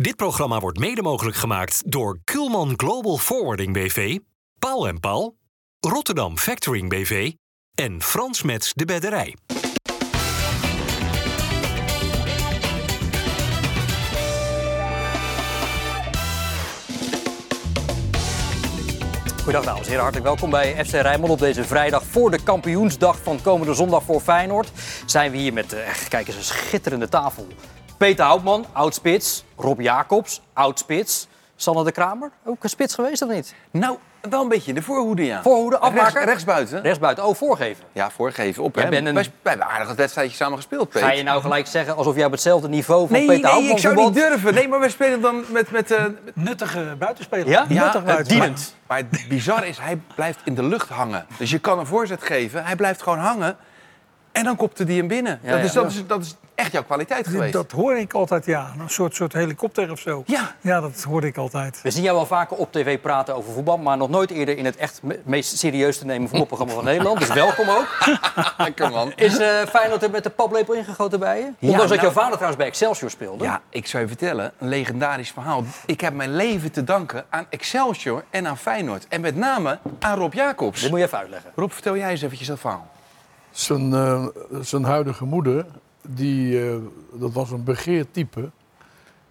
Dit programma wordt mede mogelijk gemaakt door Kulman Global Forwarding BV, Paul en Paul, Rotterdam Factoring BV en Frans Mets de Bedderij. Goedendag dames en heren, hartelijk welkom bij FC Rijnmond op deze vrijdag voor de kampioensdag van komende zondag voor Feyenoord. Zijn we hier met, eh, kijk eens, een schitterende tafel. Peter Houtman, oud-spits. Rob Jacobs, oud-spits. Sanne de Kramer, ook een spits geweest of niet? Nou, wel een beetje in de voorhoede, ja. Voorhoede, afmaker? Rechts, rechtsbuiten. Rechtsbuiten, oh, voorgeven. Ja, voorgeven op. Een- Wij, hebben aardig het wedstrijdje samen gespeeld, Peter. Ga je nou gelijk zeggen alsof jij op hetzelfde niveau van Nee, Peter nee, Houtman ik zou niet durven. Nee, maar we spelen dan met... met eh, Nuttige buitenspeler. Ja? Nuttig eh. Maar het bizar is, hij blijft in de lucht hangen. Dus je kan een voorzet geven, hij blijft gewoon hangen. En dan kopte die hem binnen. Ja, dat, ja. Is, dat, is, dat is echt jouw kwaliteit geweest. Dat hoor ik altijd, ja. Een soort, soort helikopter of zo. Ja. Ja, dat hoorde ik altijd. We zien jou wel vaker op tv praten over voetbal, maar nog nooit eerder in het echt me- meest serieus te nemen voetbalprogramma van Nederland. Dus welkom ook. Lekker, man. Is eh Feyenoord er met de paplepel ingegoten bij je? Ondanks dat nou- jouw vader trouwens bij Excelsior speelde. Ja, ik zou je vertellen, een legendarisch verhaal. Ik heb mijn leven te danken aan Excelsior en aan Feyenoord. En met name aan Rob Jacobs. Dit moet je even uitleggen. Rob, vertel jij eens eventjes dat verhaal. Zijn, eh, zijn huidige moeder, die, eh, dat was een begeerd type.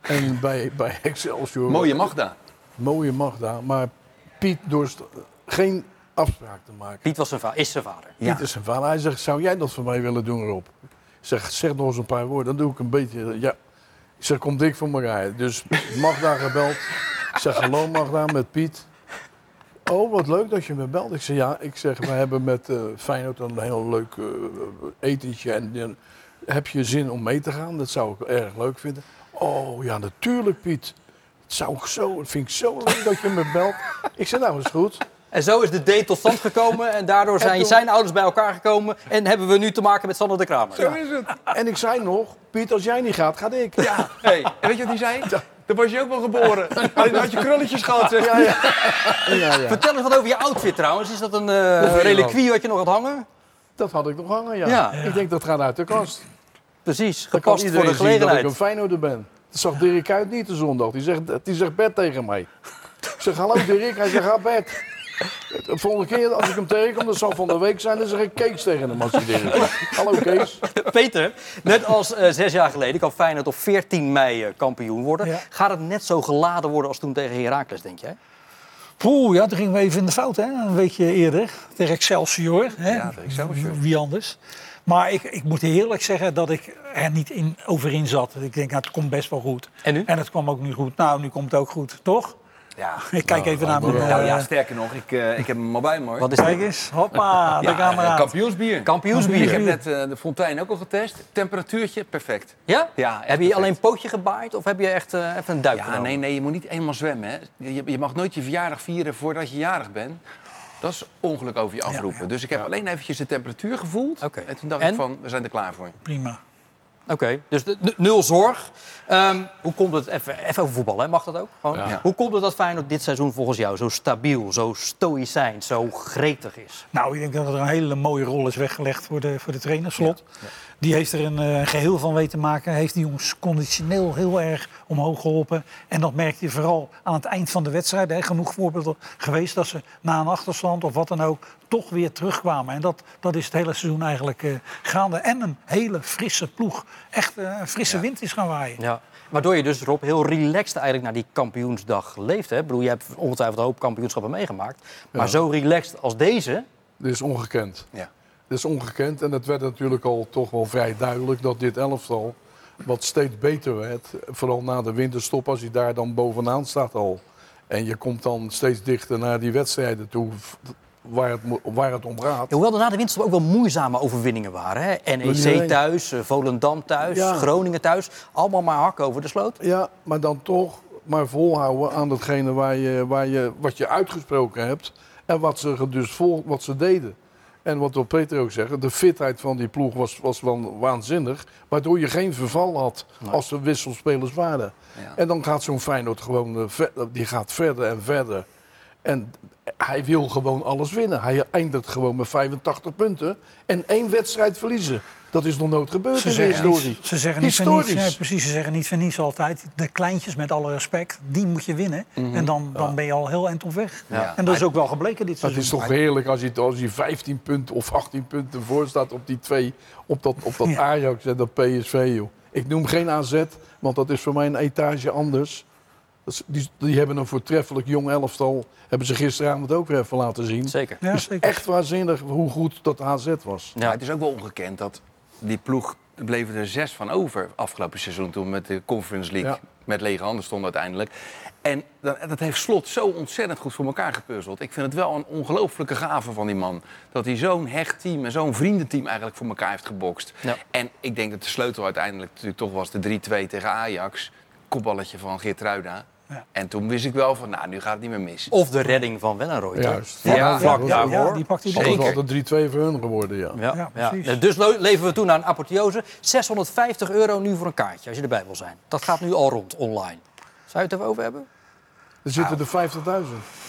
En bij, bij Excelsior... Mooie Magda. Mooie Magda. Maar Piet dorst geen afspraak te maken. Piet was zijn va- is zijn vader. Ja. Piet is zijn vader. Hij zegt, zou jij dat voor mij willen doen, Rob? Ik zeg, zeg nog eens een paar woorden. Dan doe ik een beetje... Ja. Ik zeg, kom dik voor elkaar. Dus Magda gebeld. Ik zeg, hallo Magda, met Piet. Oh, wat leuk dat je me belt. Ik zeg, ja. Ik zeg, we hebben met eh Feyenoord een heel leuk eh, etentje. En heb je zin om mee te gaan? Dat zou ik erg leuk vinden. Oh, ja, natuurlijk, Piet. Het zou ik zo, dat vind ik zo leuk dat je me belt. Ik zeg, nou, is goed. En zo is de date tot stand gekomen en daardoor zijn toen- zijn ouders bij elkaar gekomen en hebben we nu te maken met Sander de Kramer. Zo is het. En ik zei nog, Piet, als jij niet gaat, ga ik. Ja. Hey, en weet je wat hij zei? Dan was je ook wel geboren. Alleen had je krulletjes gehad, zeg. Ja, ja. ja, ja. Vertel eens wat over je outfit trouwens. Is dat een eh reliquie wat je nog had hangen? Dat had ik nog hangen, ja. Ja. Ik denk, dat gaat uit de kast. Precies, gepast voor iedereen de zien dat ik gelegenheid. een Feyenoorder ben. Dat zag Dirk uit niet de zondag. Die zegt, die zegt Bert tegen mij. Ik zeg, hallo Dirk. Hij zegt, ga Bert. De volgende keer als ik hem tegenkom, dat zal van de week zijn, dan zeg ik Kees tegen hem als hij Dirk. Hallo Kees. Peter, net als eh, zes jaar geleden kan Feyenoord op 14 mei eh, kampioen worden. Ja. Gaat het net zo geladen worden als toen tegen Heracles, denk jij? Poeh, ja, toen gingen we even in de fout, hè? Een weekje eerder. Tegen Excelsior. Hè? Ja, tegen Excelsior. Wie anders. Maar ik, ik moet eerlijk zeggen dat ik er niet in, over in zat. Ik denk, nou, het komt best wel goed. En nu? En het kwam ook nu goed. Nou, nu komt het ook goed, toch? Ja. Ik kijk even naar mijn... Nou ja, eh, sterker nog, ik, eh, ik heb hem al bij me, hoor. Wat is Kijk eens, hoppa, de Ja, camera. eh, kampioensbier. Kampioensbier. Ik heb net eh, de fontein ook al getest. Temperatuurtje, perfect. Ja? Ja, heb je perfect. alleen een pootje gebaaid of heb je echt even een duik Ja, genomen? nee, nee, je moet niet eenmaal zwemmen. Hè. Je, je mag nooit je verjaardag vieren voordat je jarig bent. Dat is ongeluk over je afroepen. Dus ik heb alleen eventjes de temperatuur gevoeld. En toen dacht En? ik van, we zijn er klaar voor. Prima. Oké, dus de- de- nul zorg. Ehm, hoe komt het, even, even over voetbal, hè? mag dat ook? Gewoon? Ja. Hoe komt het dat Feyenoord dit seizoen volgens jou zo stabiel, zo stoïcijns, zo gretig is? Nou, ik denk dat er een hele mooie rol is weggelegd voor de, voor de trainer, Slot. Die heeft er een eh, geheel van weten maken. Heeft die jongens conditioneel heel erg omhoog geholpen. En dat merkte je vooral aan het eind van de wedstrijd. Hè. Genoeg voorbeelden geweest dat ze na een achterstand of wat dan ook... toch weer terugkwamen. En dat, dat is het hele seizoen eigenlijk eh, gaande. En een hele frisse ploeg. Echt eh, een frisse wind is gaan waaien. Ja. Waardoor je dus, Rob, heel relaxed eigenlijk naar die kampioensdag leeft. Hè? Ik bedoel, je hebt ongetwijfeld een hoop kampioenschappen meegemaakt. Maar Ja. zo relaxed als deze... Dit is ongekend. Ja. Dit is ongekend en het werd natuurlijk al toch wel vrij duidelijk dat dit elftal wat steeds beter werd. Vooral na de winterstop als je daar dan bovenaan staat al. En je komt dan steeds dichter naar die wedstrijden toe waar het, waar het om gaat. Hoewel er na de winterstop ook wel moeizame overwinningen waren. Hè? NEC thuis, eh, Volendam thuis, Ja. Groningen thuis. Allemaal maar hak over de sloot. Ja, maar dan toch maar volhouden aan datgene waar je, waar je, wat je uitgesproken hebt. En wat ze dus vol, wat ze deden. En wat wil Peter ook zeggen, de fitheid van die ploeg was, was wel waanzinnig. Waardoor je geen verval had als er wisselspelers waren. Ja. En dan gaat zo'n Feyenoord gewoon eh, ver- die gaat verder en verder. En hij wil gewoon alles winnen. Hij eindigt gewoon met 85 punten en één wedstrijd verliezen. Dat is nog nooit gebeurd Ze in de zeggen, historie. ze zeggen niet van Historisch. niets. Nee, precies, ze zeggen niet van niets altijd. De kleintjes, met alle respect, die moet je winnen. En dan, dan ben je al heel eind op weg. Ja. En dat is ook wel gebleken dit Het seizoen. is toch heerlijk als je, als je 15 punten of 18 punten voor staat op die twee. Op dat, op dat Ja. Ajax en dat PSV, joh. Ik noem geen AZ, want dat is voor mij een etage anders. Dat die, die hebben een voortreffelijk jong elftal. Hebben ze gisteravond ook weer even laten zien. Zeker. Ja, zeker. echt waanzinnig hoe goed dat AZ was. Maar het is ook wel ongekend dat die ploeg bleven er zes van over afgelopen seizoen toen met de Conference League Ja. met lege handen stonden uiteindelijk. En dat, dat heeft Slot zo ontzettend goed voor elkaar gepuzzeld. Ik vind het wel een ongelooflijke gave van die man. Dat hij zo'n hecht team en zo'n vriendenteam eigenlijk voor elkaar heeft gebokst. Ja. En ik denk dat de sleutel uiteindelijk natuurlijk toch was de 3-2 tegen Ajax. Kopballetje van Geert Ruida. Ja. En toen wist ik wel van, nou, nu gaat het niet meer mis. Of de redding van Wellenrooy. Juist. Ja, Ja, vlak ja, daarvoor. ja, die pakt hij Dat nog. Zeker. altijd 3-2 voor hun geworden, ja. Ja, Ja, ja. precies. Dus leven we toe naar een apotheose. 650 euro nu voor een kaartje, als je erbij wil zijn. Dat gaat nu al rond online. Zou je het even over hebben? Er zitten er 50.000.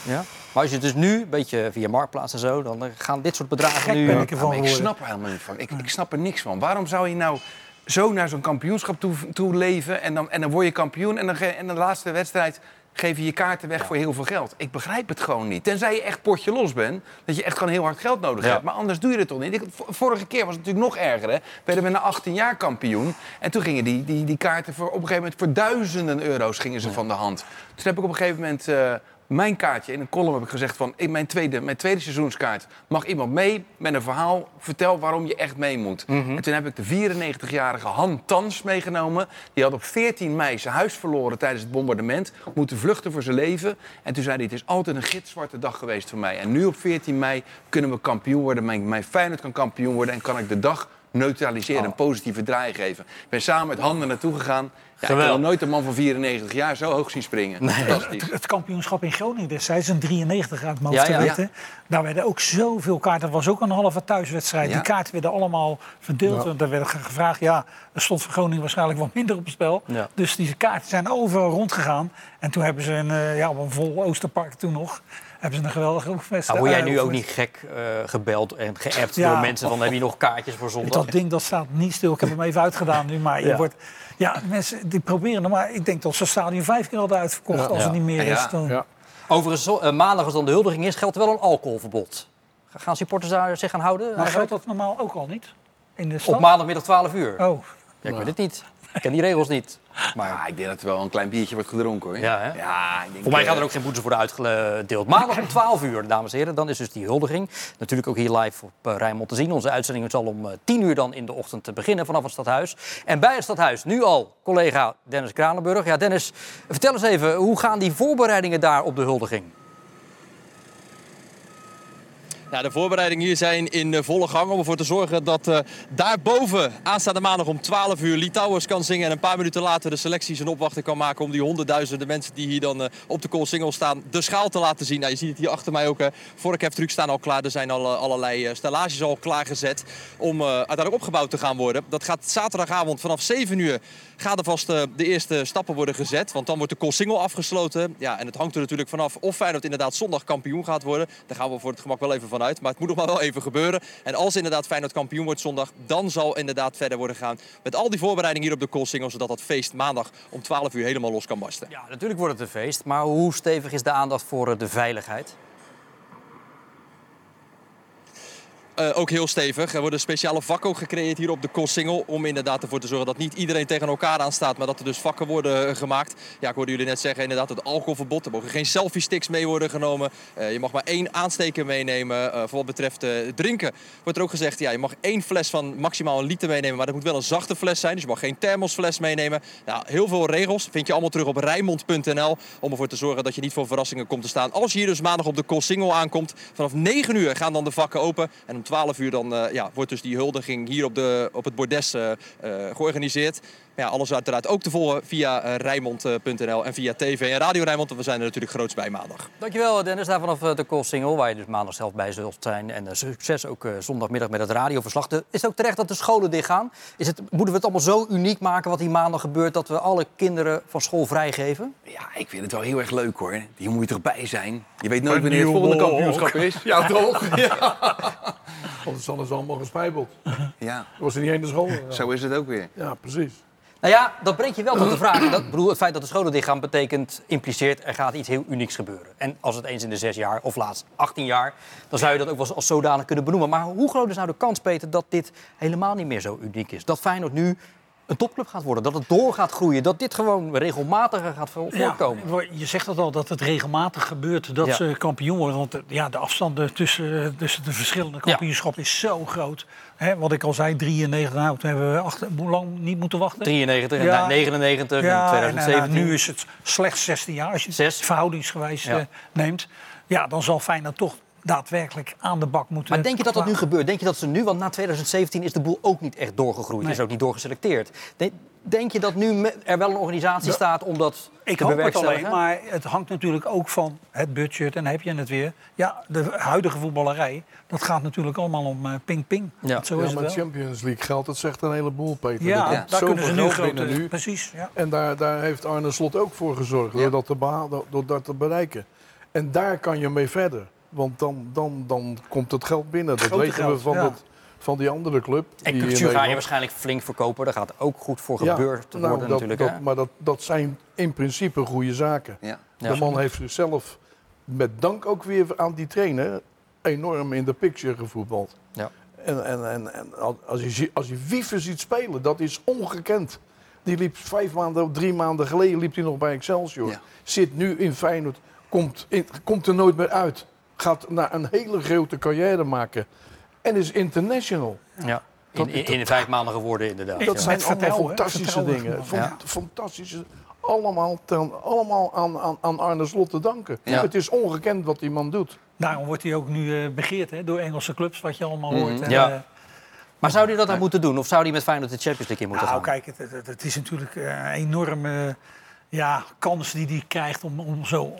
Ja. Maar als je dus nu, een beetje via Marktplaats en zo... dan eh, gaan dit soort bedragen Gek nu... ben ik ervan snap er helemaal niet van. Ik, ik snap er niks van. Waarom zou je nou zo naar zo'n kampioenschap toe, toe leven... En dan, en dan word je kampioen en dan, en de laatste wedstrijd... geef je je kaarten weg voor heel veel geld. Ik begrijp het gewoon niet. Tenzij je echt potje los bent, dat je echt gewoon heel hard geld nodig Ja. hebt. Maar anders doe je het toch niet. Vorige keer was het natuurlijk nog erger. Hè? Werden we na 18 jaar kampioen. En toen gingen die, die, die kaarten voor, op een gegeven moment... voor duizenden euro's gingen ze van de hand. Toen heb ik op een gegeven moment... eh, mijn kaartje, in een column heb ik gezegd van... In mijn, tweede, mijn tweede seizoenskaart mag iemand mee met een verhaal. Vertel waarom je echt mee moet. En toen heb ik de 94-jarige Han Tans meegenomen. Die had op 14 mei zijn huis verloren tijdens het bombardement. Moeten vluchten voor zijn leven. En toen zei hij, het is altijd een gitzwarte dag geweest voor mij. En nu op 14 mei kunnen we kampioen worden. Mijn, mijn Feyenoord kan kampioen worden. En kan ik de dag neutraliseren, een positieve draai geven. Ik ben samen met Han er naartoe gegaan. Ja, ik heb nooit een man van 94 jaar zo hoog zien springen. Fantastisch. Het kampioenschap in Groningen destijds, een 93 uit mijn Ja, hoofd ja. te weten. Daar werden ook zoveel kaarten. Dat was ook een halve thuiswedstrijd. Ja. Die kaarten werden allemaal verdeeld. En Daar werd ge- gevraagd, ja, er stond voor Groningen waarschijnlijk wat minder op het spel. Ja. Dus die kaarten zijn overal rondgegaan. En toen hebben ze een, eh, ja, op een vol Oosterpark toen nog, hebben ze een geweldige wedstrijd. Nou, word jij eh, nu ook niet gek eh, gebeld en geappt Ja. door mensen van... heb je nog kaartjes voor zondag? Dat ding dat staat niet stil. Ik heb hem even uitgedaan nu. Maar je Ja. wordt, ja, mensen die proberen het. Maar ik denk dat zo'n stadion vijf keer hadden uitverkocht. Ja. Als Ja. het niet meer Ja. is. Dan... Ja. Overigens, eh, maandag als dan de huldiging is, geldt er wel een alcoholverbod. Gaan supporters daar zich aan houden? Maar eigenlijk? geldt dat normaal ook al niet? In de stad? Op maandagmiddag 12 uur. Oh, Ja, ik weet het niet. Ik ken die regels niet. Maar Ja, ik denk dat er wel een klein biertje wordt gedronken hoor. Ja, hè? ja ik denk, voor mij gaan er eh, ook geen boetes worden uitgedeeld. Maandag om 12 uur, dames en heren. Dan is dus die huldiging. Natuurlijk ook hier live op eh, Rijnmond te zien. Onze uitzending zal om eh, 10 uur dan in de ochtend te beginnen vanaf het stadhuis. En bij het stadhuis nu al collega Dennis Kranenburg. Ja, Dennis, vertel eens even, hoe gaan die voorbereidingen daar op de huldiging? Ja, de voorbereidingen hier zijn in volle gang om ervoor te zorgen dat eh daarboven aanstaande maandag om 12 uur Litouwers kan zingen. En een paar minuten later de selectie zijn opwachting kan maken om die honderdduizenden mensen die hier dan eh, op de Koolsingel staan de schaal te laten zien. Nou, je ziet het hier achter mij ook. eh vorkheftrucs staan al klaar. Er zijn al allerlei stellages al klaargezet om uiteindelijk opgebouwd te gaan worden. Dat gaat zaterdagavond vanaf 7 uur gaan er vast de eerste stappen worden gezet. Want dan wordt de Koolsingel afgesloten. Ja, en het hangt er natuurlijk vanaf of Feyenoord inderdaad zondag kampioen gaat worden. Daar gaan we voor het gemak wel even Maar het moet nog maar wel even gebeuren. En als inderdaad Feyenoord kampioen wordt zondag, dan zal inderdaad verder worden gaan met al die voorbereidingen hier op de Koolsingel. Zodat dat feest maandag om 12 uur helemaal los kan barsten. Ja, natuurlijk wordt het een feest. Maar hoe stevig is de aandacht voor eh, de veiligheid? Eh, ook heel stevig. Er worden speciale vakken gecreëerd hier op de Koolsingel. Om inderdaad ervoor te zorgen dat niet iedereen tegen elkaar aan staat. Maar dat er dus vakken worden eh, gemaakt. Ja, ik hoorde jullie net zeggen inderdaad het alcoholverbod. Er mogen geen selfie sticks mee worden genomen. Eh, je mag maar één aansteker meenemen. Voor wat betreft drinken wordt er ook gezegd... Ja, je mag één fles van maximaal een liter meenemen. Maar dat moet wel een zachte fles zijn. Dus je mag geen thermosfles meenemen. Nou, heel veel regels vind je allemaal terug op rijnmond.nl. Om ervoor te zorgen dat je niet voor verrassingen komt te staan. Als je hier dus maandag op de Koolsingel aankomt. Vanaf 9 uur gaan dan de vakken open. En om 12 uur dan, eh, ja, wordt dus die huldiging hier op, de, op het bordes eh, eh, georganiseerd. Ja, alles uiteraard ook te volgen via eh, Rijnmond.nl en via TV en Radio Rijnmond. Want we zijn er natuurlijk groots bij maandag. Dankjewel Dennis, daar vanaf eh, de Koolsingel, waar je dus maandag zelf bij zult zijn. En eh, succes ook eh, zondagmiddag met het radioverslag. De- Is het ook terecht dat de scholen dichtgaan? Is het, moeten we het allemaal zo uniek maken wat hier maandag gebeurt... dat we alle kinderen van school vrijgeven? Ja, ik vind het wel heel erg leuk hoor. Hier moet je toch bij zijn? Je weet nooit wanneer het volgende kampioenschap is. Ja, toch? Ja. Anders hadden ze allemaal gespijbeld. Ja, was er niet één naar school. zo is het ook weer. Ja, precies. Nou ja, dat brengt je wel tot de vraag. Dat, bedoel, het feit dat de scholen dichtgaan betekent, impliceert er gaat iets heel unieks gebeuren. En als het eens in de zes jaar of laatst 18 jaar, dan zou je dat ook wel als zodanig kunnen benoemen. Maar hoe groot is nou de kans, Peter, dat dit helemaal niet meer zo uniek is? Dat Feyenoord nu een topclub gaat worden, dat het door gaat groeien, dat dit gewoon regelmatiger gaat vo- voorkomen. Ja, je zegt het al, dat het regelmatig gebeurt dat Ja. ze kampioen worden. Want eh, ja, de afstanden tussen, tussen de verschillende kampioenschappen is zo groot. Hè, wat ik al zei, 93, nou, toen hebben we hoe lang niet moeten wachten? 93 en Ja. nou, 99 en Ja, en, eh, 2017. nou, nu is het slechts 16 jaar. Als je Zes. het verhoudingsgewijs Ja. eh, neemt, ja, dan zal Feyenoord toch daadwerkelijk aan de bak moeten. Maar denk je dat dat nu gebeurt? Denk je dat ze nu, want na 2017 is de boel ook niet echt doorgegroeid, Nee. is ook niet doorgeselecteerd. Denk, je dat nu er wel een organisatie staat om dat Ik te hoop het alleen, maar het hangt natuurlijk ook van het budget. En dan heb je het weer. Ja, de huidige voetballerij, dat gaat natuurlijk allemaal om eh, ping-ping. Ja. Zo ja, is het maar wel. Champions League geld, dat zegt een heleboel, Peter. Ja, daar kunnen ze nu grote... nu. Precies, ja. En daar, daar heeft Arne Slot ook voor gezorgd, door, dat te behalen, door dat te bereiken. En daar kan je mee verder. Want dan, dan, dan komt het geld binnen. Dat Grote weten we van, ja. dat, van die andere club. En cultuur ga je waarschijnlijk flink verkopen. Daar gaat ook goed voor Ja, gebeurd nou, worden dat, natuurlijk. dat- maar dat, dat zijn in principe goede zaken. Ja. Ja. De man heeft zichzelf met dank ook weer aan die trainer enorm in de picture gevoetbald. Ja. En, en, en, en als, je, als je Wiever ziet spelen, dat is ongekend. Die liep vijf maanden, drie maanden geleden liep hij nog bij Excelsior. Ja. Zit nu in Feyenoord, komt, in- komt er nooit meer uit. Gaat naar een hele grote carrière maken. En is international. Ja. In, in, in vijf maanden geworden inderdaad. Dat ja. zijn Met allemaal fantastische dingen. Fantastische. Allemaal, ten- allemaal aan, aan, aan Arne Slot te danken. Ja. Het is ongekend wat die man doet. Daarom wordt hij ook nu eh, begeerd hè, door Engelse clubs, wat je allemaal hoort. En, Ja. eh, Maar zou hij dat dan moeten doen? Of zou hij met Feyenoord de Champions League in moeten nou, gaan? kijk, het, het, het is natuurlijk eh, een enorme ja, kans die hij krijgt om, om zo...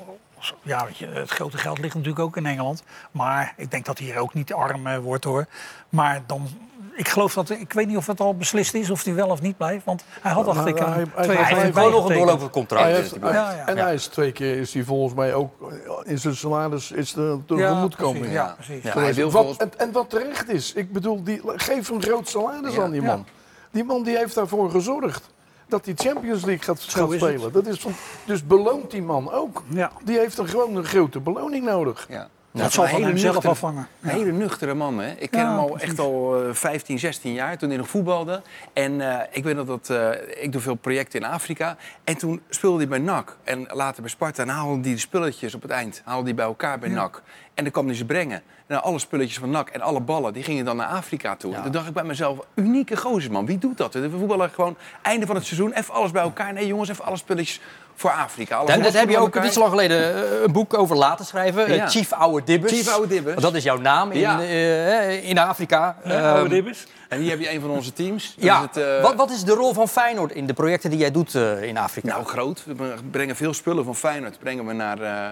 Ja, weet je, het grote geld ligt natuurlijk ook in Engeland. Maar ik denk dat hij hier ook niet arm eh, wordt hoor. Maar dan, ik geloof dat, ik weet niet of het al beslist is of hij wel of niet blijft. Want hij had, dacht ik, hij- een hij- twee hij jaar Hij heeft gewoon nog een doorlopend contract. Hij heeft- die hij- blijft. Ja, ja. En Ja. hij is twee keer is hij volgens mij ook in zijn salaris is de tegemoetkoming. precies, ja, precies. Ja. Maar hij wil wat, volgens en, en wat terecht is. Ik bedoel, die, geef een groot salaris Ja. aan die Ja. man. Die man die heeft daarvoor gezorgd dat hij Champions League gaat, spelen. Dat is dus beloont die man ook. Ja. Die heeft een gewoon een grote beloning nodig. Ja. Dat zal van hele hem zelf nuchtere- afhangen. Een hele nuchtere man, hè? Ik ken Ja, hem al precies. echt al eh, 15, 16 jaar, toen hij nog voetbalde. En eh, ik weet nog dat... eh, ik doe veel projecten in Afrika. En toen speelde hij bij NAC. En later bij Sparta. En haalde hij de spulletjes op het eind. Haalde hij bij elkaar bij NAC. En dan kwam hij ze brengen. En alle spulletjes van NAC en alle ballen, die gingen dan naar Afrika toe. En toen dacht ik bij mezelf, unieke gozer man. Wie doet dat? We voetballen gewoon einde van het seizoen, even alles bij elkaar. Nee jongens, even alle spulletjes voor Afrika. Alle daar voetbal heb je ook niet zo lang geleden eh, een boek over laten schrijven. eh, Ja. Chief Oude Dibbers. Chief Oude Dibbers. Dat is jouw naam in, Ja. eh, in Afrika. Ja, oude Ehm, dibbers. En hier heb je een van onze teams. Dat ja. is het, eh, wat, wat is de rol van Feyenoord in de projecten die jij doet eh, in Afrika? Nou, groot. We brengen veel spullen van Feyenoord brengen we naar, eh,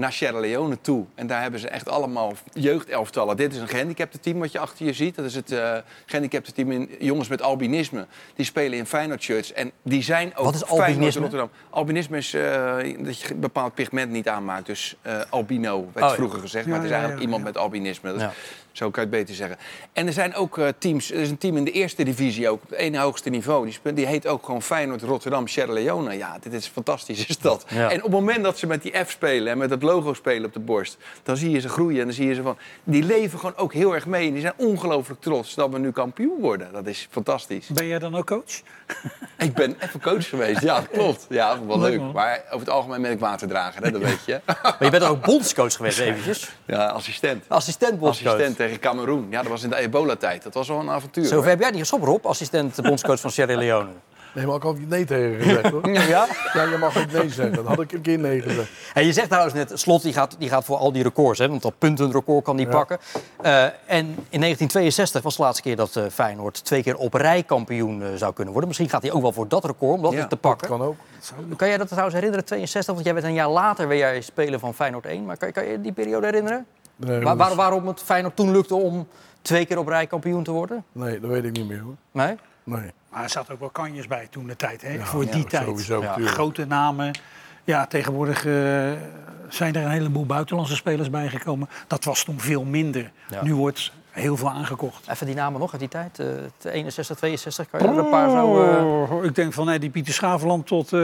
naar Sierra Leone toe. En daar hebben ze echt allemaal jeugdelftallen. Dit is een gehandicapte team wat je achter je ziet. Dat is het eh gehandicapte team in jongens met albinisme. Die spelen in Feyenoord shirts. En die zijn ook Wat is albinisme? Rotterdam. Albinisme is eh, dat je een bepaald pigment niet aanmaakt. Dus eh, albino werd Oh, ja. vroeger gezegd. Maar het is eigenlijk ja, iemand met albinisme. Dat is- Ja. Zo kan je het beter zeggen. En er zijn ook eh, teams. Er is een team in de eerste divisie ook. Op het ene hoogste niveau. Die, speelt- die heet ook gewoon Feyenoord Rotterdam Sierra Leone. Ja, dit is fantastisch is dat. Ja. En op het moment dat ze met die F spelen en met dat logo spelen op de borst, dan zie je ze groeien en dan zie je ze van. Die leven gewoon ook heel erg mee. En die zijn ongelooflijk trots dat we nu kampioen worden. Dat is fantastisch. Ben jij dan ook coach? Ik ben even coach geweest. Ja, dat klopt. Ja, wel Leuk. Maar over het algemeen ben ik waterdrager, hè, dat weet je. Maar je bent ook bondscoach geweest eventjes. Ja, assistent. Assistent bondscoach. Assistent tegen Cameroen. Ja, dat was in de ebola-tijd. Dat was wel een avontuur. Zover heb jij niet gestopt, Rob, assistent bondscoach van Sierra Leone. Nee, maar ik had nee tegen gezegd hoor. Ja? Ja, je mag ook nee zeggen. Dat had ik een keer nee gezegd. En je zegt trouwens net, Slot die gaat, die gaat voor al die records, hè, want dat puntenrecord kan die pakken. Eh, en in 1962 was de laatste keer dat eh, Feyenoord twee keer op rij kampioen eh, zou kunnen worden. Misschien gaat hij ook wel voor dat record, om dat Ja, te pakken. Kan ook. Kan jij dat trouwens herinneren, 62? Want jij bent een jaar later weer jij speler van Feyenoord 1. Maar kan, kan je die periode herinneren? Nee, Waar, dat waar- waarom het Feyenoord toen lukte om twee keer op rij kampioen te worden? nee, dat weet ik niet meer hoor. Nee? Nee. Maar er zaten ook wel kanjes bij toen de tijd, hè? Ja, voor ja, die tijd. Sowieso, Ja. Grote namen. Ja, tegenwoordig eh, zijn er een heleboel buitenlandse spelers bijgekomen. Dat was toen veel minder. Ja. Nu wordt Heel veel aangekocht. Even die namen nog uit die tijd. eh, het 61, 62. Kan je er een paar zo... eh, Oh, ik denk van nee, die Pieter Schaveland tot uh,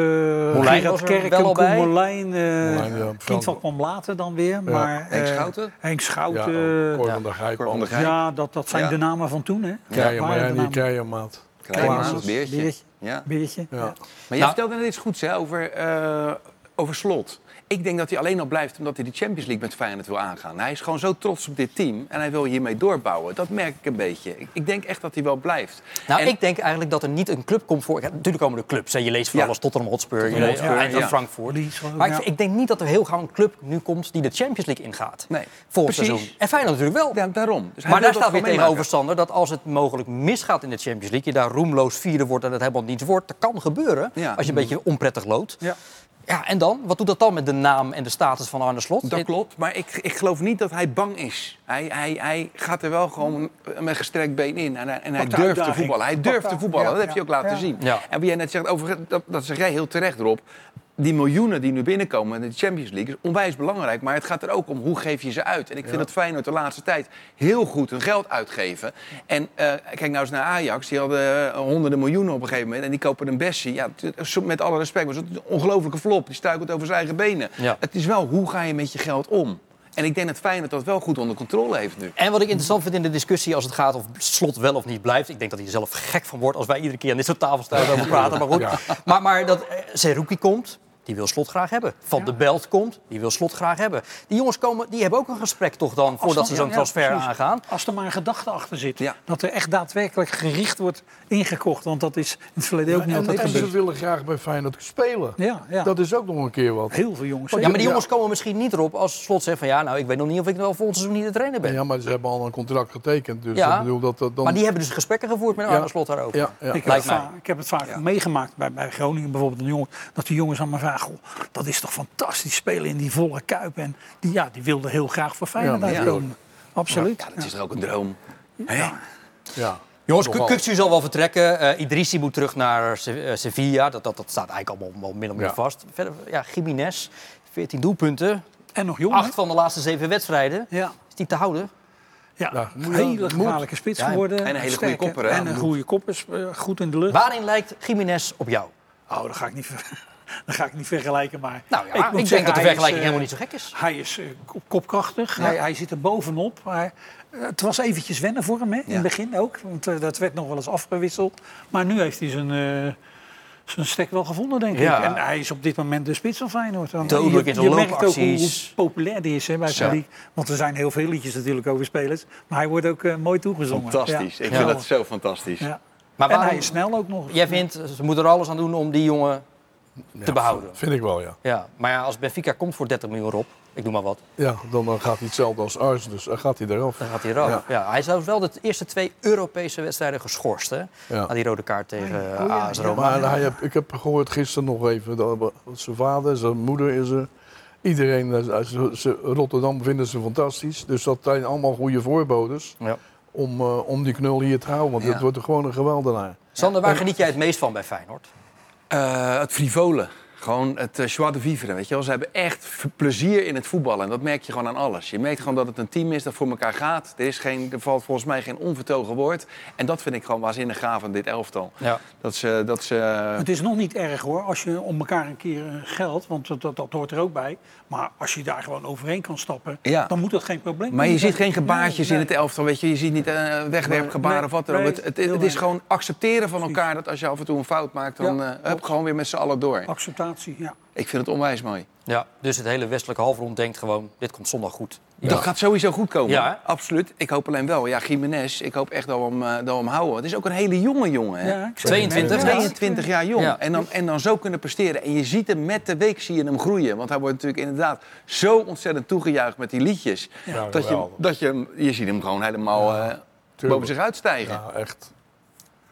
was Gerard er Kerk wel al bij. Molijn. eh Molijn, ja, Kindval kwam later dan weer. Maar, Henk eh, Schouten? Henk Ja, Schouten. Cor ja. van der Gijp. Cor van der Gijp. Ja, dat, dat zijn Ja. de namen van toen, hè? Keijer, Waren maar de ja, die namen. Keiermaat. Klein Klaas. beertje. Beertje. Ja. Beertje. Ja. Ja. Maar jij Nou- vertelde net iets goeds hè, over, eh, over Slot. Ik denk dat hij alleen al blijft omdat hij de Champions League met Feyenoord wil aangaan. Hij is gewoon zo trots op dit team en hij wil hiermee doorbouwen. Dat merk ik een beetje. Ik, ik denk echt dat hij wel blijft. Nou, En- ik denk eigenlijk dat er niet een club komt voor... Ja, natuurlijk komen er clubs. Hè. Je leest van Ja. alles Tottenham Hotspur, je Tottenham Hotspur, Eintracht ja. Frankfurt. Maar ik, ik denk niet dat er heel gauw een club nu komt die de Champions League ingaat. Nee, Volgend precies. seizoen. En Feyenoord natuurlijk wel. Ja, daarom. Dus hij maar wil daar dat staat weer tegenover. Sander, dat als het mogelijk misgaat in de Champions League... je daar roemloos vierde wordt en het helemaal niets wordt... dat kan gebeuren Ja. als je een beetje onprettig loopt. Ja. Ja, en dan? Wat doet dat dan met de naam en de status van Arne Slot? Dat klopt, maar ik, ik geloof niet dat hij bang is. Hij, hij, hij gaat er wel gewoon met gestrekt been in. En hij, en hij durft te voetballen. Hij durft te voetballen. ja, dat heb je ook laten ja. zien. Ja. En wie jij net zegt, over, dat, dat zeg jij heel terecht erop. Die miljoenen die nu binnenkomen in de Champions League is onwijs belangrijk. Maar het gaat er ook om hoe geef je ze uit. En ik vind dat Feyenoord de laatste tijd heel goed hun geld uitgeven. En eh, kijk nou eens naar Ajax. Die hadden eh, honderden miljoenen op een gegeven moment. En die kopen een Bessie. Ja, met alle respect, maar het is een ongelofelijke flop. Die stuikelt over zijn eigen benen. Ja. Het is wel, hoe ga je met je geld om? En ik denk dat Feyenoord dat wel goed onder controle heeft nu. En wat ik interessant vind in de discussie als het gaat of Slot wel of niet blijft. Ik denk dat hij er zelf gek van wordt als wij iedere keer aan dit soort tafels staan over praten. Maar goed. Maar, maar dat eh, Seruki komt, die wil Slot graag hebben. Van de Belt komt, die wil Slot graag hebben. Die jongens komen, die hebben ook een gesprek toch dan voordat ze zo'n ja, transfer precies. aangaan. Als er maar een gedachte achter zit. Ja. Dat er echt daadwerkelijk gericht wordt ingekocht. Want dat is in het verleden ook niet altijd en ze willen graag bij Feyenoord spelen. Ja, ja. Dat is ook nog een keer wat. Heel veel jongens. Ja, maar die Ja. jongens komen misschien niet erop als Slot zegt van ja, nou ik weet nog niet of ik wel volgend seizoen niet de trainer ben. Ja, maar ze hebben al een contract getekend. Dus Ja. ik bedoel dat dat dan... Maar die hebben dus gesprekken gevoerd met Ja. Arne Slot daarover. Ja, ja. Ik heb, Lijkt het mij. va- ik heb het vaak meegemaakt bij, bij Groningen bijvoorbeeld. Een jongen, dat die jongens aan dat is toch fantastisch spelen in die volle kuip. En die, ja, die wilden heel graag voor Feyenoord Ja, uitkomen. Absoluut. Ja, dat is ook een droom. Hè? ja. Jongens. Kukcu zal wel vertrekken. Eh Idrissi moet terug naar Se- eh, Sevilla. Dat, dat, dat staat eigenlijk allemaal wel min of meer Ja. vast. Verder, ja, Jiménez, 14 doelpunten. En nog jong. hè? Acht van de laatste zeven wedstrijden. Ja. Is die te houden? Ja, Ja, een hele gevaarlijke spits Ja, geworden. en een hele goede kopper, hè? En een goede kopper, eh, goed in de lucht. Waarin lijkt Jiménez op jou? Oh, dat ga ik niet, ver- dat ga ik niet vergelijken. Maar Nou ja, ik, moet denk zeggen, dat de vergelijking is, eh, helemaal niet zo gek is. Hij is eh, kop- kopkrachtig, hij, hij zit er bovenop. Maar, eh, het was eventjes wennen voor hem hè, in Ja. het begin ook. Want eh, dat werd nog wel eens afgewisseld. Maar nu heeft hij zijn, eh, zijn stek wel gevonden, denk Ja. ik. En hij is op dit moment de spits van Feyenoord. Want Dodelijk je, in zijn je merkt ook hoe, populair die is hè, bij league. Want er zijn heel veel liedjes natuurlijk over spelers. Maar hij wordt ook eh, mooi toegezongen. Fantastisch. Ja. Ik Ja. vind dat zo fantastisch. Ja. Maar En waarom, hij is snel ook nog. jij vindt, ze moeten er alles aan doen om die jongen te behouden. Vind ik wel, ja. Ja, maar ja, als Benfica komt voor 30 miljoen op, ik noem maar wat, Ja, dan, gaat hij hetzelfde als Ars, dus dan gaat hij eraf. dan gaat hij eraf. Ja. Ja. hij is zelfs wel de eerste twee Europese wedstrijden geschorst, hè? Ja. Na die rode kaart tegen Oh ja, AS ja. Roma. Maar hij heb, ik heb gehoord gisteren nog even dat zijn vader, zijn moeder is er. Iedereen, eh, Rotterdam vinden ze fantastisch. Dus dat zijn allemaal goede voorbodes Ja. om, eh, om die knul hier te houden. Want Ja. het wordt er gewoon een geweldenaar. Sander, waar geniet jij het meest van bij Feyenoord? Eh, het frivole. Gewoon het uh, joie de vivre, weet je wel. Ze hebben echt plezier in het voetballen. En dat merk je gewoon aan alles. Je merkt gewoon dat het een team is dat voor elkaar gaat. Er, is geen, er valt volgens mij geen onvertogen woord. En dat vind ik gewoon waanzinnig gaaf aan dit elftal. Ja. Dat ze... Dat ze Het is nog niet erg hoor, als je om elkaar een keer eh, geldt, want dat, dat, dat hoort er ook bij. Maar als je daar gewoon overheen kan stappen, Ja. dan moet dat geen probleem maar je zijn. ziet geen gebaartjes Nee, in het elftal, weet je. Je ziet niet eh, wegwerpgebaren Nee, of wat dan ook. Het, het, is gewoon accepteren van elkaar dat als je af en toe een fout maakt, dan Ja, eh, hup, gewoon weer met z'n allen door. Acceptatie, ja. Ik vind het onwijs mooi. ja, dus het hele westelijke halfrond denkt gewoon, dit komt zondag goed. Dat gaat sowieso goed komen. Ja? Absoluut. Ik hoop alleen wel. Ja, Jiménez, ik hoop echt dat we hem, eh, dat we hem houden. Het is ook een hele jonge jongen. Hè? ja ik zeg- 22, Nee, 22 jaar jong. Ja. En, dan, en dan zo kunnen presteren. En je ziet hem met de week zie je hem groeien. Want hij wordt natuurlijk inderdaad zo ontzettend toegejuicht met die liedjes. Ja, dat je, geweldig. dat je, je ziet hem gewoon helemaal eh, boven zich uitstijgen. Ja, echt.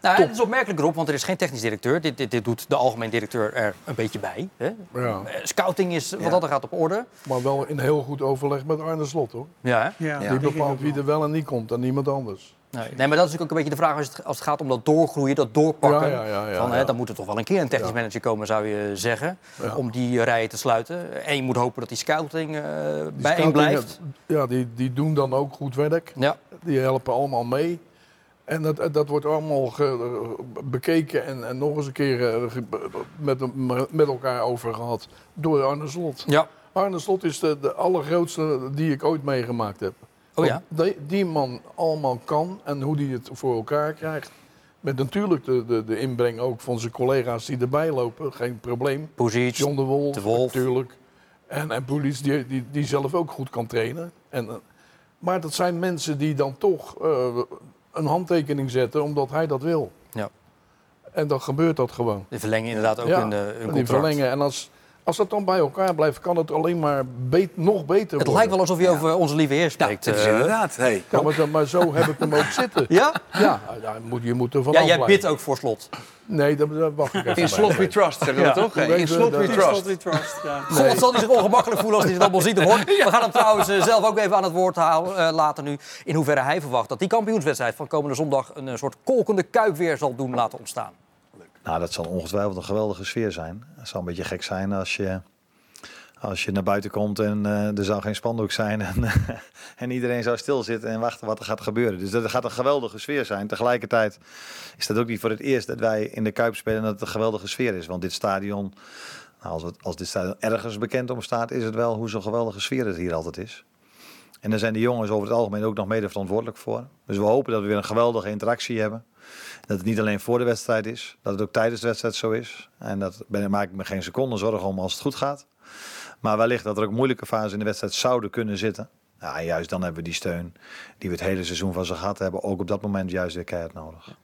Nou, het is opmerkelijk erop, want er is geen technisch directeur. Dit, dit, dit doet de algemeen directeur er een beetje bij. Hè? Ja. Eh, Scouting is, wat Ja. dat er gaat, op orde. Maar wel in heel goed overleg met Arne Slot, hoor. Ja, Die bepaalt wie er wel en niet komt en niemand anders. Nee, nee, maar dat is natuurlijk ook een beetje de vraag als het, als het gaat om dat doorgroeien, dat doorpakken. Ja, ja, ja, ja, van, hè, ja. dan moet er toch wel een keer een technisch Ja. manager komen, zou je zeggen. Ja. Om die rijen te sluiten. En je moet hopen dat die scouting eh Die bijeen blijft. Ja, die, die doen dan ook goed werk. Ja, Die helpen allemaal mee. En dat, dat wordt allemaal ge- bekeken en, en nog eens een keer eh, met, met elkaar over gehad door Arne Slot. Ja. Arne Slot is de, de allergrootste die ik ooit meegemaakt heb. Oh ja? Die, die man allemaal kan en hoe die het voor elkaar krijgt. Met natuurlijk de, de, de inbreng ook van zijn collega's die erbij lopen, geen probleem. Poesic. John de Wolf, De Wolf. natuurlijk. En, en die, die, die zelf ook goed kan trainen. En, eh, maar dat zijn mensen die dan toch eh, een handtekening zetten omdat hij dat wil. Ja. En dan gebeurt dat gewoon. Die verlengen inderdaad ook ja, in de hun die contract. verlengen. En als, als dat dan bij elkaar blijft, kan het alleen maar nog beter Het worden. lijkt wel alsof je over onze lieve heer Ja, spreekt. het is eh. inderdaad. Hey. Ja, maar, dan- maar zo heb ik hem ook zitten. Ja? Ja, ja moet, je moet er vanaf Ja, jij blijven. bidt ook voor slot. Nee, dat, dat wacht ik even In slot we trust, zeggen we Ja. dat toch? In slot dat? we In trust. God, zal hij zich ongemakkelijk voelen als hij het allemaal ziet en hoort. We gaan hem trouwens eh, zelf ook even aan het woord halen, eh, laten nu. In hoeverre hij verwacht dat die kampioenswedstrijd van komende zondag... een soort kolkende kuip weer zal doen laten ontstaan. Nou, dat zal ongetwijfeld een geweldige sfeer zijn. Het zou een beetje gek zijn als je, als je naar buiten komt en eh, er zou geen spandoek zijn. En, en iedereen zou stilzitten en wachten wat er gaat gebeuren. Dus dat gaat een geweldige sfeer zijn. Tegelijkertijd is dat ook niet voor het eerst dat wij in de Kuip spelen en dat het een geweldige sfeer is. Want dit stadion, nou, als, als dit stadion ergens bekend om staat, is het wel hoe zo'n geweldige sfeer het hier altijd is. En daar zijn de jongens over het algemeen ook nog mede verantwoordelijk voor. Dus we hopen dat we weer een geweldige interactie hebben. Dat het niet alleen voor de wedstrijd is, dat het ook tijdens de wedstrijd zo is. En dat ben, maak ik me geen seconde zorgen om als het goed gaat. Maar wellicht dat er ook moeilijke fasen in de wedstrijd zouden kunnen zitten. Ja, juist dan hebben we die steun die we het hele seizoen van ze gehad hebben. Ook op dat moment juist weer keihard nodig.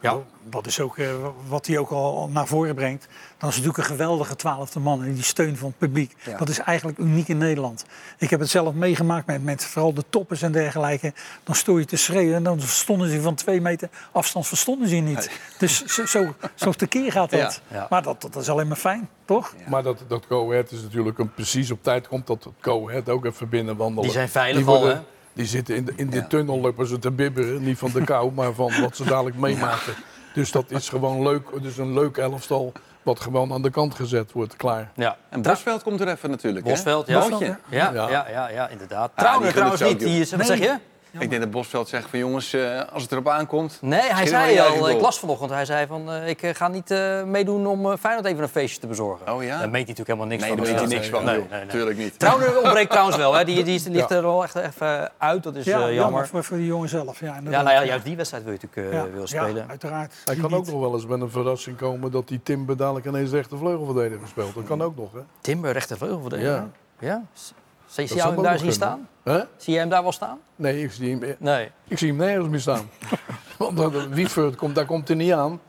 Ja. Dat is ook eh, wat hij ook al naar voren brengt. Dan is het natuurlijk een geweldige twaalfde man. En die steun van het publiek. Ja. Dat is eigenlijk uniek in Nederland. Ik heb het zelf meegemaakt met, met vooral de toppers en dergelijke. Dan stoor je te schreeuwen en dan verstonden ze van twee meter afstand verstonden ze niet. Dus zo, zo, zo tekeer gaat dat. Ja. Ja. Maar dat, dat is alleen maar fijn, toch? Maar dat, dat Go-Ahead is natuurlijk een, precies op tijd komt dat het Go-Ahead ook even binnen wandelen. Die zijn veilig die worden- al, hè? Die zitten in de, in de Ja. tunnel, lopen ze te bibberen. Niet van de kou, maar van wat ze dadelijk meemaken. Dus dat is gewoon leuk. Dus een leuk elftal wat gewoon aan de kant gezet wordt, klaar. Ja. En Bosveld komt er even natuurlijk. hè? Bosveld, ja. Ja, Ja. ja, ja, ja, inderdaad. Ah, Trouwens, trouwens niet. Die is, wat zeg je? Ik denk dat Bosveld zegt van jongens, eh, als het erop aankomt... Nee, hij zei al, ik las vanochtend, hij zei van, eh, ik eh, ga niet eh, meedoen om Feyenoord even een feestje te bezorgen. Oh ja? Daar meet hij natuurlijk helemaal niks Nee, van. daar weet je Dus niks van. Nee, joh. nee, nee. Tuurlijk niet. Trouwens ontbreekt trouwens wel, hè. Die, die is- ligt Ja. er wel echt even uit, dat is Ja, jammer jammer. voor, voor die jongen zelf. Ja, Ja, nou ja, juist die wedstrijd wil je natuurlijk Ja, wil ja, spelen. uiteraard. Hij Die kan ook nog wel eens met een verrassing komen dat die Timber dadelijk ineens rechter vleugelverdediger speelt. Dat kan ook nog, hè? Timber, rechtervleugelverdediger. Ja. Ja? Zie je hem daar zien staan? Hè? Zie jij hem daar wel staan? Nee, ik zie hem, Nee. ik zie hem nergens meer staan. Want dat- Wiefert komt, daar komt hij niet aan.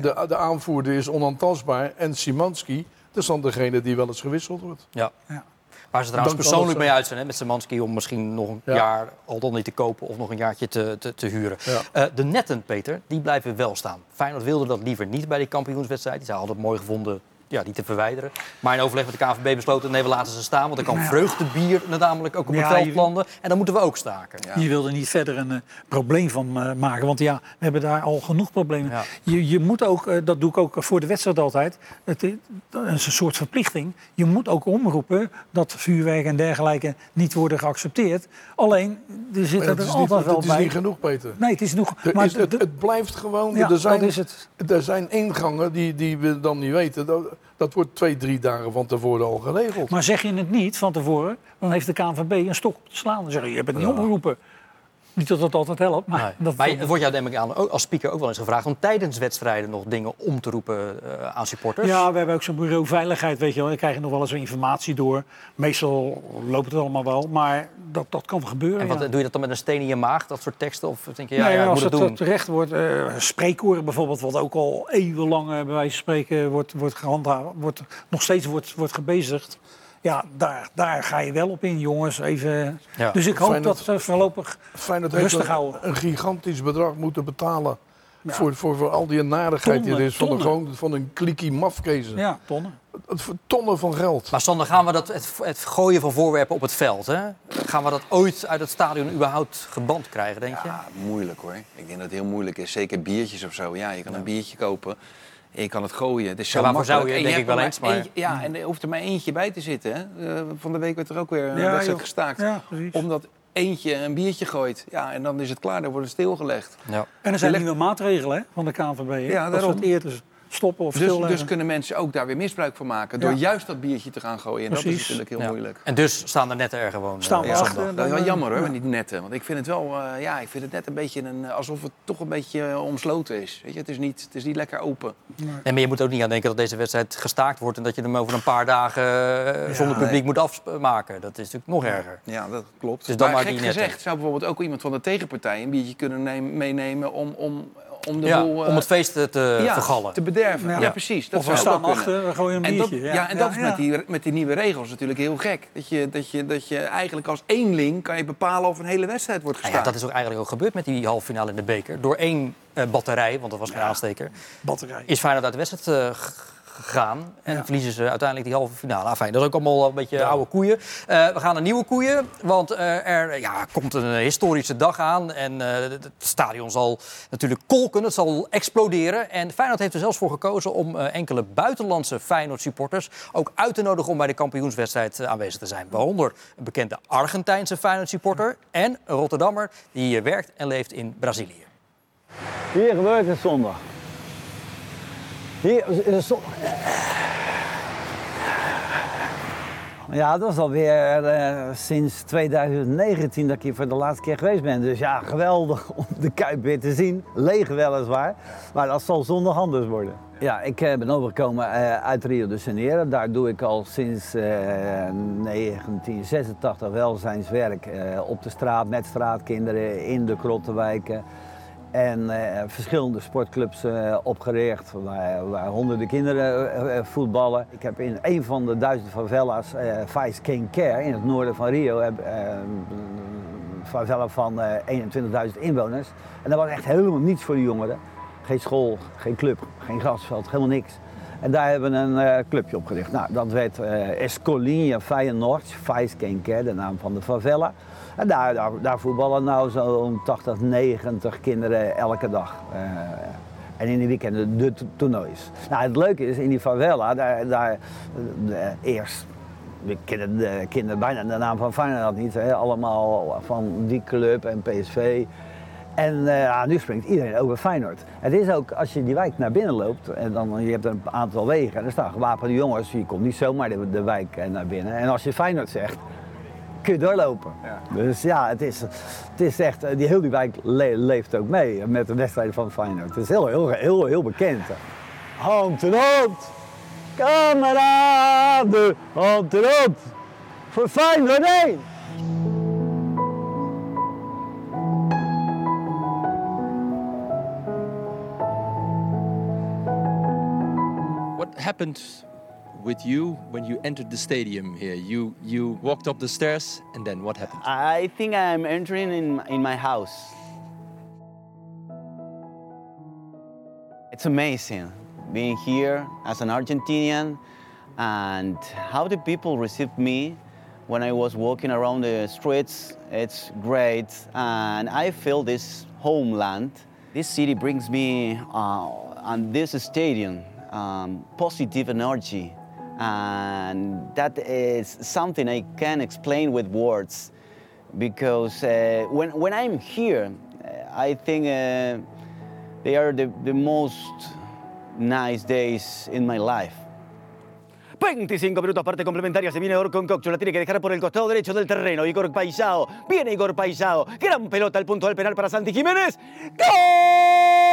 De, de aanvoerder is onaantastbaar. En Simanski, dat is dan degene die wel eens gewisseld wordt. Ja. Ja. Waar ze trouwens persoonlijk mee uit zijn hè, met Semanski om misschien nog een Ja. jaar al dan niet te kopen of nog een jaartje te, te, te huren. Ja. Eh, de netten, Peter, die blijven wel staan. Feyenoord wilde dat liever niet bij die kampioenswedstrijd. Die hadden het mooi gevonden ja, die te verwijderen. Maar in overleg met de KVB besloten, nee, we laten ze staan. Want er kan Nou ja. vreugdebier namelijk ook op het Ja, veld landen. En dan moeten we ook staken. Ja. Je wil er niet verder een eh, probleem van eh, maken. Want ja, we hebben daar al genoeg problemen. Ja. Je, je moet ook, eh, dat doe ik ook voor de wedstrijd altijd. Het is, dat is een soort verplichting. Je moet ook omroepen dat vuurwerk en dergelijke niet worden geaccepteerd. Alleen, er zit er het is, niet, altijd wel het is bij. niet genoeg, Peter. Nee, het is nog. Er Maar is, het, blijft gewoon. ja, er, zijn, dat is het. er zijn ingangen die, die we dan niet weten. Dat, dat wordt twee, drie dagen van tevoren al geregeld. Maar zeg je het niet van tevoren, dan heeft de KNVB een stok op te slaan. Dan zeg je, je hebt het niet opgeroepen. Niet dat dat altijd helpt, maar... Nee. Dat, Maar wordt jou denk ik aan, als speaker ook wel eens gevraagd om tijdens wedstrijden nog dingen om te roepen eh, aan supporters. Ja, we hebben ook zo'n bureau veiligheid, weet je wel. Dan krijg je nog wel eens informatie door. Meestal loopt het allemaal wel, maar dat, dat kan gebeuren. En wat, ja. doe je dat dan met een steen in je maag, dat soort teksten? Of denk je, ja, nee, ja, als moet het het doen? terecht wordt, spreekkoren bijvoorbeeld, wat ook al eeuwenlang eh, bij wijze van spreken wordt, wordt gehandhaafd, wordt, nog steeds wordt, wordt gebezigd. Ja, daar, daar ga je wel op in, jongens. Even. Ja. Dus ik hoop Feyenoord- dat ze voorlopig. Feyenoord Rustig een, houden. een gigantisch bedrag moeten betalen. Voor, voor, voor al die narigheid die er is van een, gewoon, van een klikkie mafkezen. Ja, tonnen. Het voor tonnen van geld. Maar Sander, gaan we dat, het, het gooien van voorwerpen op het veld, hè? gaan we dat ooit uit het stadion überhaupt geband krijgen, denk je? Ja, moeilijk hoor. Ik denk dat het heel moeilijk is. Zeker biertjes of zo. Ja, je kan een biertje kopen. En je kan het gooien. Het is zo Ja, zou je, En denk ik wel eens, maar- eentje- ja, en er hoeft er maar eentje bij te zitten. Hè. Eh, van de week werd er ook weer een Ja, wedstrijd gestaakt. Ja. Omdat eentje een biertje gooit. Ja, en dan is het klaar, dan wordt het stilgelegd. Ja. En er zijn nieuwe maatregelen hè, van de KNVB. hè? Ja, dat daarom. het eerder stoppen of Dus, stilleggen. dus kunnen mensen ook daar weer misbruik van maken. Door Ja. juist dat biertje te gaan gooien. En dat is natuurlijk heel Ja. moeilijk. En dus staan de netten er gewoon. eh, Staan we achter. Dat is wel jammer hoor, ja. met die netten. Want ik vind het wel, eh, ja, ik vind het net een beetje een, eh, alsof het toch een beetje eh, omsloten is. Weet je, het is niet, het is niet lekker open. Nee, maar je moet ook niet aan denken dat deze wedstrijd gestaakt wordt... en dat je hem over een paar dagen eh, zonder nee. publiek moet afmaken. Dat is natuurlijk nog erger. Ja, dat klopt. Dus dan maar maar gek die netten. gezegd zou bijvoorbeeld ook iemand van de tegenpartij een biertje kunnen meenemen om, om, om de Ja, boel eh, om het feest te, te ja, vergallen. te bederven. Ja. Ja, precies. Dat of we staan achter, we gooien een En dat, ja, en dat is met die, met die nieuwe regels natuurlijk heel gek. Dat je, dat, je, dat je eigenlijk als eenling kan je bepalen of een hele wedstrijd wordt Nou gestaakt. ja, dat is ook eigenlijk ook gebeurd met die halve finale in de beker. Door één eh, batterij, want dat was geen aansteker... batterij. is Feyenoord uit de wedstrijd eh, gegaan. En verliezen ze uiteindelijk die halve finale. Enfin, dat is ook allemaal een beetje oude koeien. Eh, we gaan naar nieuwe koeien, want eh, er ja, komt een historische dag aan. En eh, het stadion zal natuurlijk kolken, het zal exploderen. En Feyenoord heeft er zelfs voor gekozen om eh, enkele buitenlandse Feyenoord-supporters... ook uit te nodigen om bij de kampioenswedstrijd eh, aanwezig te zijn. Waaronder een bekende Argentijnse Feyenoord-supporter... en een Rotterdammer die eh, werkt en leeft in Brazilië. Hier gebeurt het zondag. Hier is zondag. Ja, dat is alweer eh, sinds 2019 dat ik hier voor de laatste keer geweest ben. Dus ja, geweldig om de Kuip weer te zien. Leeg weliswaar, maar dat zal zondag anders worden. Ja, ik eh, ben overgekomen eh, uit Rio de Janeiro. Daar doe ik al sinds eh, 1986 welzijnswerk op de straat met straatkinderen in de krottenwijken. En eh, verschillende sportclubs eh, opgericht waar, honderden kinderen eh, voetballen. Ik heb in een van de duizend favelas, Vice King Care in het noorden van Rio, heb, een favela van eh 21.000 inwoners. En dat was echt helemaal niets voor de jongeren. Geen school, geen club, geen grasveld, helemaal niks. En daar hebben we een clubje opgericht. Nou, dat werd Escolinha Feyenoord, Vice King Care, de naam van de favela. Daar, daar, voetballen nou zo'n 80, 90 kinderen elke dag. Eh, en in de weekenden de to- toernoois. Nou, het leuke is, in die favela, daar, daar eh, eerst, kennen de kinderen bijna de naam van Feyenoord niet, hè? allemaal van die club en PSV. En ja, nu springt iedereen over Feyenoord. Het is ook, als je die wijk naar binnen loopt, en dan, je hebt een aantal wegen, en er staan gewapende jongens, je komt niet zomaar de, de wijk eh, naar binnen. En als je Feyenoord zegt, kun je doorlopen. Dus ja, het is, het is echt, eh, die, heel die wijk le- leeft ook mee met de wedstrijden van Feyenoord. Het is heel, heel, heel, heel bekend. hè. Hand in hand, kameraden, hand in hand, voor Feyenoord 1. What happened with you when you entered the stadium here? You you walked up the stairs and then what happened? I think I'm entering in, in my house. It's amazing being here as an Argentinian and how the people received me when I was walking around the streets. It's great and I feel this homeland. This city brings me uh, and this stadium um, positive energy and that is something I can explain with words because uh, when, when I'm here, uh, I think uh, they are the, the most nice days in my life. 25 minutos, parte complementaria, se viene Orcon Coccho, la tiene que dejar por el costado derecho del terreno. Igor Paisao, viene Igor Paisao, gran pelota al punto del penal para Santi Jiménez. We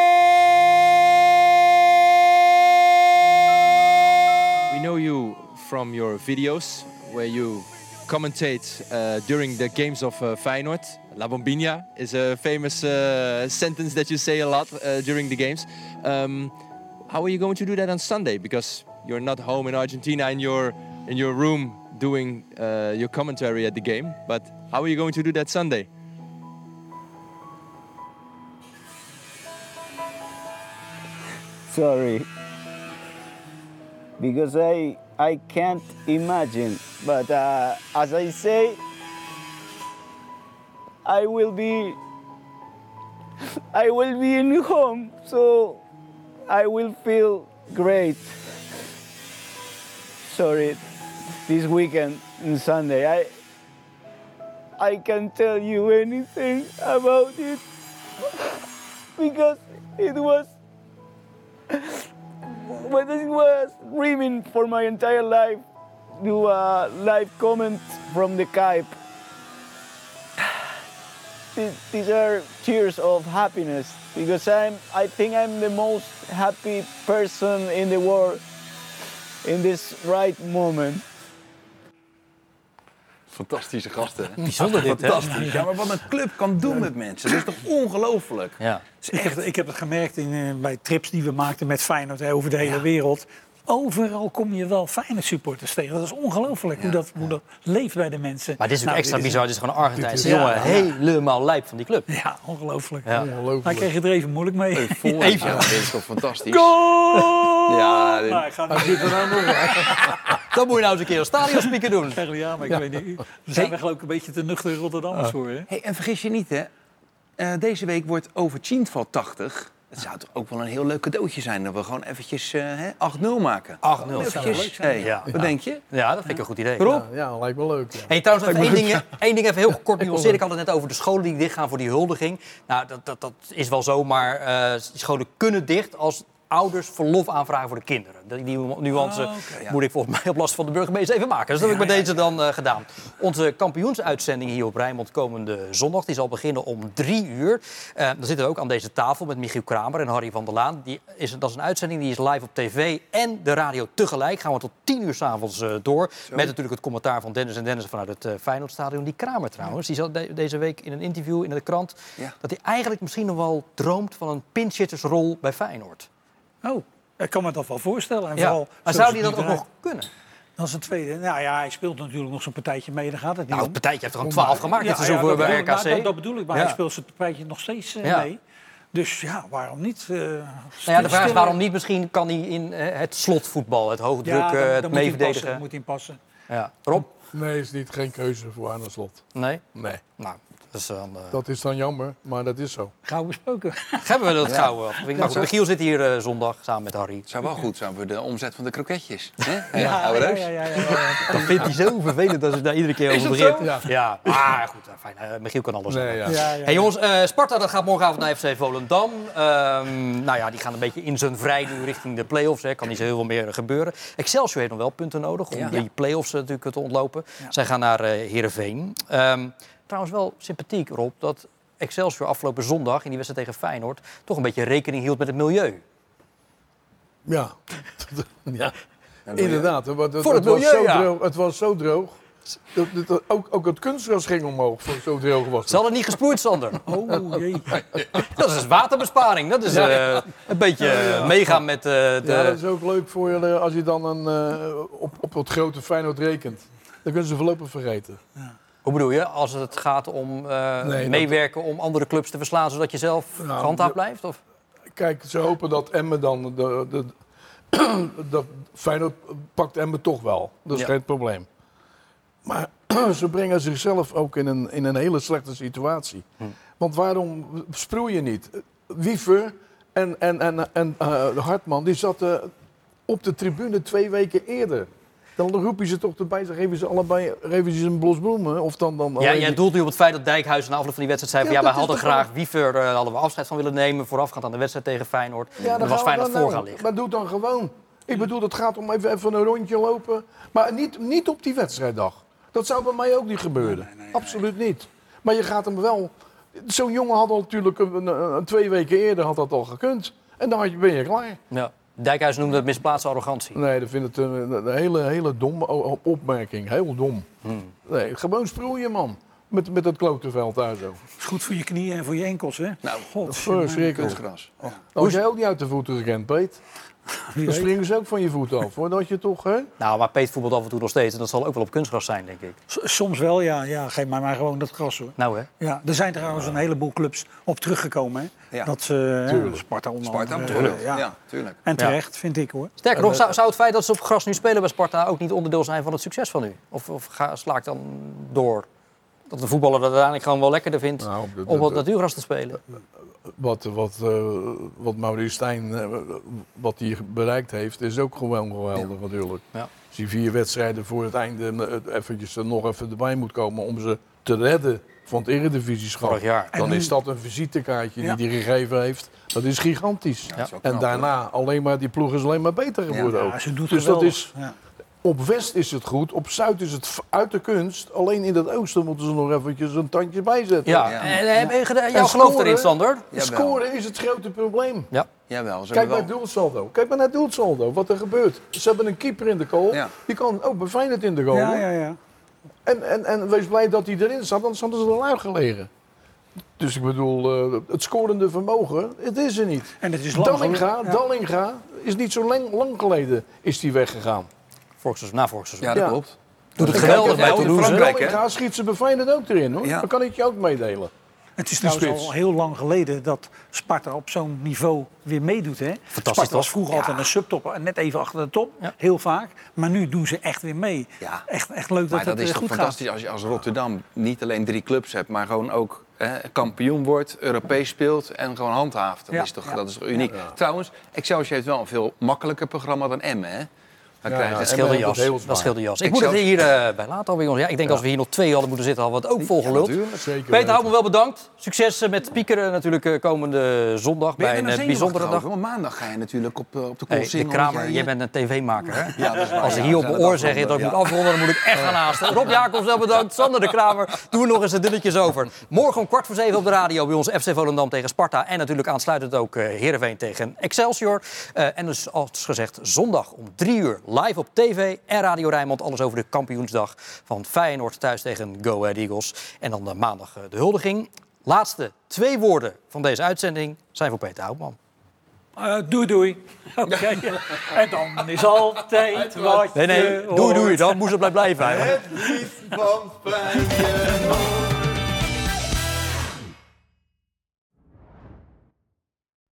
from your videos where you commentate uh, during the games of uh, Feyenoord. La Bombinha is a famous uh, sentence that you say a lot uh, during the games. Um, how are you going to do that on Sunday? Because you're not home in Argentina in your in your room doing uh, your commentary at the game. But how are you going to do that Sunday? Sorry. Because I I can't imagine, but uh, as I say, I will be I will be in home, so I will feel great. Sorry, this weekend and Sunday, I I can tell you anything about it because it was what it was dreaming for my entire life. Do a live comment from the. These, these are tears of happiness because I'm. I think I'm the most happy person in the world in this right moment. Fantastische gasten. hè? Bijzonder dit, hè? Ja, maar wat een club kan doen met mensen, dat is toch ongelooflijk? Ja. Ik heb, ik heb het gemerkt in, eh, bij trips die we maakten met Feyenoord hè, over de hele wereld. Overal kom je wel Feyenoord supporters tegen. Dat is ongelooflijk hoe, dat, hoe dat leeft bij de mensen. Maar dit is Nou, natuurlijk extra dit is- bizar. Dit is gewoon een Argentijnse jongen. ja. Helemaal lijp van die club. Ja, ongelooflijk. Ja. Hij kreeg het er even moeilijk mee. Voor, Even. ja, dit is toch fantastisch? Goal! Ja, dit- Maar ik ga het niet er nou nog Dan moet je nou eens een keer een stadionspeaker doen. Ja, maar ik weet niet. We zijn er geloof ik een beetje te nuchter Rotterdammers voor. Hè? Hey, en vergis je niet, hè? Eh, deze week wordt over Chintval 80. Het zou toch ook wel een heel leuk cadeautje zijn dat we gewoon eventjes eh, hè, 8-0 maken. 8-0. Eventjes. zou leuk zijn. Hey, Ja. Wat denk je? Ja, dat vind ik een goed idee. Rob? Ja, lijkt me leuk. ja. Hey, trouwens, even één ding, één ding even heel kort nuanceren. Ik had het net over de scholen die dichtgaan voor die huldiging. Nou, dat, dat, dat is wel zo, maar eh, die scholen kunnen dicht als ouders verlof aanvragen voor de kinderen. Die, die nuance ja. moet ik volgens mij op last van de burgemeester even maken. Dus dat heb ik bij deze dan eh, gedaan. Onze kampioensuitzending hier op Rijnmond komende zondag... die zal beginnen om drie uur. Eh, dan zitten we ook aan deze tafel met Michiel Kramer en Harry van der Laan. Die is, dat is een uitzending die is live op tv en de radio tegelijk. Gaan we tot tien uur s'avonds avonds door. Met natuurlijk het commentaar van Dennis en Dennis vanuit het eh Feyenoordstadion. Die Kramer trouwens, die zat de- deze week in een interview in de krant... Dat hij eigenlijk misschien nog wel droomt van een pinchittersrol bij Feyenoord. Oh, ik kan me dat wel voorstellen. En Ja. vooral Maar zou hij dat ook nog kunnen? Dat is een tweede. Nou ja, hij speelt natuurlijk nog zo'n partijtje mee. Daar gaat het niet Nou, het partijtje heeft er gewoon 12 gemaakt Ja, dat bij bedoel ik, RKC. maar Dat, dat bedoel ik, maar Ja. hij speelt zijn partijtje nog steeds eh, Ja. mee. Dus ja, waarom niet? eh, Nou ja, de vraag is waarom niet? Misschien kan hij in eh, het slotvoetbal, het hoogdruk, Ja, dan, het dan meeverdedigen. dan moet hij passen. Ja. Rob? Nee, is niet geen keuze voor Arne Slot. Nee? Nee, Nou, dat is dan... eh, dat is dan jammer, maar dat is zo. Gauw besproken. Hebben we dat gauw af. Nou, goed, Michiel zit hier eh, zondag samen met Harry. Zou wel goed zijn voor de omzet van de kroketjes. Hè? Ja, ja, ja, ja, ja, ja. Dat vindt hij zo vervelend als ik daar iedere keer over dat begint. zo? Ja, maar goed, eh, fijn. eh, Michiel kan alles. Nee, ja. Ja, ja. Hey jongens, eh, Sparta dat gaat morgenavond naar FC Volendam. Ehm, nou ja, die gaan een beetje in zijn vrij nu richting de play-offs. Hè. Kan niet zo heel veel meer gebeuren. Excelsior heeft nog wel punten nodig om Ja. die play-offs eh, natuurlijk te ontlopen. Zij gaan naar eh Heerenveen. Ehm, trouwens wel sympathiek, Rob, dat Excelsior afgelopen zondag in die wedstrijd tegen Feyenoord... toch een beetje rekening hield met het milieu. Ja, ja. inderdaad. Het, het, Voor het was milieu, zo ja. droog, het was zo droog. Dat, dat- dat- ook, ook het kunstgras ging omhoog, voor zo droog was Ze het. hadden niet gesproeid, Sander. Oh jee. Dat is waterbesparing. Dat is eh, een beetje eh, meegaan met eh, de... Ja, dat is ook leuk voor je als je dan een, eh, op, op het grote Feyenoord rekent. Dan kunnen ze voorlopig vergeten. Hoe bedoel je? Als het gaat om eh, Nee, dat- meewerken om andere clubs te verslaan... zodat je zelf Nou, blijft? Of? Kijk, ze hopen dat Emmen dan... De, de, dat Feyenoord pakt Emmen toch wel. Dat is Ja. geen probleem. Maar ze brengen zichzelf ook in een, in een hele slechte situatie. Hm. Want waarom sproei je niet? Wiever en, en, en, en eh, Hartman die zaten op de tribune twee weken eerder. Dan roep je ze toch erbij, dan geven ze allebei geven ze een blos bloemen. Of dan, dan Ja, jij doelt nu op het feit dat Dijkhuizen na afloop van die wedstrijd zei... van, Ja, ja, wij hadden graag Wiever, eh, hadden we afscheid van willen nemen... voorafgaand aan de wedstrijd tegen Feyenoord. Ja, dan was Feyenoord voor gaan liggen. Maar doe het dan gewoon. Ik bedoel, het gaat om even, even een rondje lopen. Maar niet, niet op die wedstrijddag. Dat zou bij mij ook niet gebeuren. Absoluut niet. Maar je gaat hem wel... Zo'n jongen had al natuurlijk een, een- een- twee weken eerder had dat al gekund. En dan had je- ben je klaar. Ja. Dijkhuizen noemde het misplaatste arrogantie. Nee, dat vind ik een, een- hele, hele domme opmerking. Heel dom. Hmm. Nee, gewoon sproeien, man. Met, met dat klotenveld daar zo. is goed voor je knieën en voor je enkels, hè? Nou, God, Verschrikkelijk. Dan had jij ook niet uit de voeten gekend, Peet. Dan springen ze ook van je voet af. Voordat je toch, hè? Nou, maar Peet voetbalt af en toe nog steeds. En dat zal ook wel op kunstgras zijn, denk ik. S- Soms wel, ja. ja. Geef mij maar gewoon dat gras, hoor. Nou hè. Ja, er zijn trouwens een heleboel clubs op teruggekomen. Hè? Ja. Dat ze, Tuurlijk. Sparta onder Sparta ja. Ja, tuurlijk. En terecht, vind ik hoor. Sterker nog, zou, zou het feit dat ze op gras nu spelen bij Sparta... ook niet onderdeel zijn van het succes van u? Of, of ga, sla ik dan door? Dat de voetballer dat uiteindelijk gewoon wel lekkerder vindt... Nou, om op natuurgras te spelen. Wat, wat, eh, wat Maurice Stijn eh, wat hij bereikt heeft, is ook gewoon geweldig natuurlijk. Ja. Als hij vier wedstrijden voor het einde eh, eventjes er nog even erbij moet komen om ze te redden van het eredivisieschap... Vorig jaar. dan is dat een visitekaartje Ja. die hij gegeven heeft. Dat is gigantisch. dat is wel en daarna alleen maar, die ploeg is alleen maar beter geworden ook. Ja, ze doet dus dat is, Ja. op West is het goed, op Zuid is het uit de kunst. Alleen in het oosten moeten ze nog eventjes een tandje bijzetten. Ja, Ja. en gedaan? En Jouw geloof scoren- erin, Sander? Scoren is het grote probleem. Ja. Jawel, ze Kijk naar doelsaldo. Kijk maar naar doelsaldo. Wat er gebeurt. Ze hebben een keeper in de goal. Ja. Die kan ook bij Feyenoord in de goal. Ja, ja, ja. En, en, en wees blij dat hij erin zat, anders hadden ze er uit gelegen. Dus ik bedoel, eh, het scorende vermogen, het is er niet. En het is lang Dallinga. Ja. Dallinga is niet zo lang, lang geleden is die weggegaan. Vorig seizoen, na vorig seizoen. Ja, dat Ja. klopt. Doet het geweldig bij Toulouse. Dallinga schiet ze Feyenoord ook erin hoor. Ja. Dat kan ik je ook meedelen. Het is trouwens al heel lang geleden dat Sparta op zo'n niveau weer meedoet. Hè? Sparta was vroeger altijd een subtopper, net even achter de top, Ja. heel vaak. Maar nu doen ze echt weer mee. Ja. Echt, echt leuk dat Maar dat het is eh, toch goed gaat. fantastisch als je als Rotterdam niet alleen drie clubs hebt, maar gewoon ook hè, kampioen wordt, Europees speelt en gewoon handhaaft. Dat, is, toch, dat is toch uniek. Trouwens, Excelsior heeft wel een veel makkelijker programma dan Emmen. Hè? Dan ze- Dat heeft het jas. Dat scheelde jas. Ik Ik moet het hier eh, bij laten alweer, jongens. Ja, ik denk als we hier nog twee hadden moeten zitten, hadden we het ook volgeluld. natuurlijk. Zeker Peter weten. Houtman, wel bedankt. Succes eh, met Piekeren natuurlijk eh, komende zondag Ben je bij een bijzondere dag. Want maandag ga je natuurlijk op, op de Hey, Koolsingel. de Kramer, Jij- jij bent een tv-maker, hè? Als ik ja. hier op mijn oor het zeg dat ik moet afronden, dan moet ik echt gaan haasten. Rob Jacobs, wel bedankt. Sander de Kramer, doen we nog eens de dunnetjes over. Morgen om kwart voor zeven op de radio bij ons FC Volendam tegen Sparta. En natuurlijk aansluitend ook eh Heerenveen tegen Excelsior. Eh, en dus als gezegd zondag om drie uur live op tv en Radio Rijnmond. Alles over de kampioensdag van Feyenoord thuis tegen Go Ahead Eagles. En dan eh, maandag eh, de huldiging. Laatste twee woorden van deze uitzending zijn voor Peter Houtman. Eh, doei doei. Oké. En dan is altijd wat Nee, nee, je doei doei, dan moest het blijven blijven.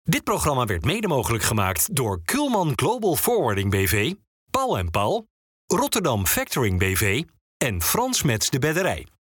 Dit programma werd mede mogelijk gemaakt door Kulman Global Forwarding BV, Paul en Paul, Rotterdam Factoring BV en Frans Mets de Bedderij.